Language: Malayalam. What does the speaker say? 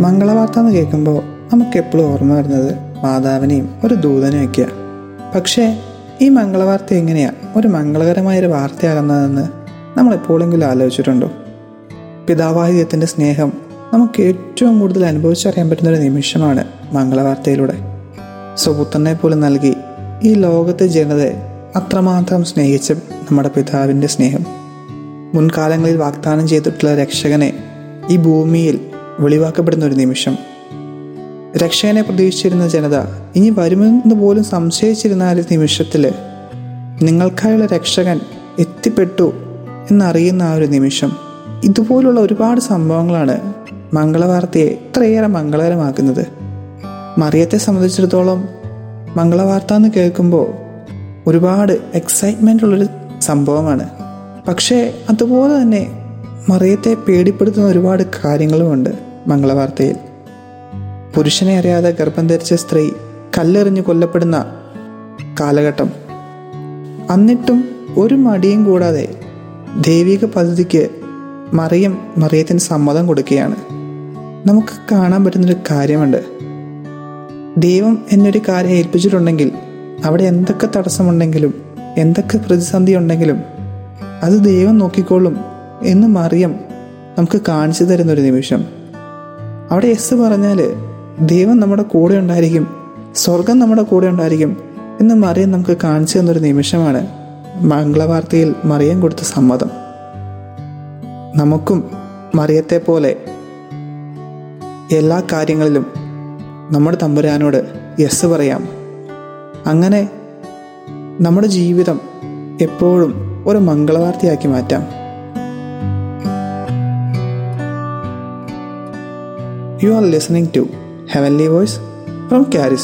മംഗളവാർത്ത എന്ന് കേൾക്കുമ്പോൾ നമുക്ക് എപ്പോഴും ഓർമ്മ വരുന്നത് മാതാവിനെയും ഒരു ദൂതനെയൊക്കെയാണ് പക്ഷേ ഈ മംഗളവാർത്ത എങ്ങനെയാണ് ഒരു മംഗളകരമായൊരു വാർത്തയാകുന്നതെന്ന് നമ്മൾ എപ്പോഴെങ്കിലും ആലോചിച്ചിട്ടുണ്ടോ? പിതാവായ സ്നേഹം നമുക്ക് ഏറ്റവും കൂടുതൽ അനുഭവിച്ചറിയാൻ പറ്റുന്ന ഒരു നിമിഷമാണ് മംഗളവാർത്തയിലൂടെ. സുപുത്രനെ പോലും നൽകി ഈ ലോകത്തെ ജനതയെ അത്രമാത്രം സ്നേഹിച്ച നമ്മുടെ പിതാവിന്റെ സ്നേഹം. മുൻകാലങ്ങളിൽ വാഗ്ദാനം ചെയ്തിട്ടുള്ള രക്ഷകനെ ഈ ഭൂമിയിൽ വെളിവാക്കപ്പെടുന്ന ഒരു നിമിഷം. രക്ഷകനെ പ്രതീക്ഷിച്ചിരുന്ന ജനത ഇനി വരുമെന്ന് പോലും സംശയിച്ചിരുന്ന ആ ഒരു നിമിഷത്തിൽ നിങ്ങൾക്കായുള്ള രക്ഷകൻ എത്തിപ്പെട്ടു എന്നറിയുന്ന ആ ഒരു നിമിഷം. ഇതുപോലുള്ള ഒരുപാട് സംഭവങ്ങളാണ് മംഗളവാർത്തയെ ഇത്രയേറെ മംഗളകരമാക്കുന്നത്. മറിയത്തെ സംബന്ധിച്ചിടത്തോളം മംഗളവാർത്ത എന്ന് കേൾക്കുമ്പോൾ ഒരുപാട് എക്സൈറ്റ്മെന്റ് ഉള്ളൊരു സംഭവമാണ്. പക്ഷേ അതുപോലെ തന്നെ മറിയത്തെ പേടിപ്പെടുത്തുന്ന ഒരുപാട് കാര്യങ്ങളുമുണ്ട്. മംഗളവാർത്തയിൽ. പുരുഷനെ അറിയാതെ ഗർഭം ധരിച്ച സ്ത്രീ കല്ലെറിഞ്ഞു കൊല്ലപ്പെടുന്ന കാലഘട്ടം. അന്നിട്ടും ഒരു മടിയും കൂടാതെ ദൈവിക പദ്ധതിക്ക് മറിയം മറിയത്തിന് സമ്മതം കൊടുക്കുകയാണ്. നമുക്ക് കാണാൻ പറ്റുന്നൊരു കാര്യമുണ്ട്. ദൈവം എന്നൊരു കാര്യം ഏൽപ്പിച്ചിട്ടുണ്ടെങ്കിൽ അവിടെ എന്തൊക്കെ തടസ്സമുണ്ടെങ്കിലും എന്തൊക്കെ പ്രതിസന്ധി ഉണ്ടെങ്കിലും അത് ദൈവം നോക്കിക്കോളും എന്ന് മറിയം നമുക്ക് കാണിച്ചു തരുന്നൊരു നിമിഷം. അവിടെ എസ് പറഞ്ഞാൽ ദൈവം നമ്മുടെ കൂടെ ഉണ്ടായിരിക്കും സ്വർഗം നമ്മുടെ കൂടെ ഉണ്ടായിരിക്കും എന്ന് മറിയം നമുക്ക് കാണിച്ചു തന്നൊരു നിമിഷമാണ് മംഗളവാർത്തയിൽ മറിയം കൊടുത്ത സമ്മതം. നമുക്കും മറിയത്തെ പോലെ എല്ലാ കാര്യങ്ങളിലും നമ്മുടെ തമ്പുരാനോട് യെസ് പറയാം. അങ്ങനെ നമ്മുടെ ജീവിതം എപ്പോഴും ഒരു മംഗളവാർത്തയാക്കി മാറ്റാം. You are listening to Heavenly Voice from Carrie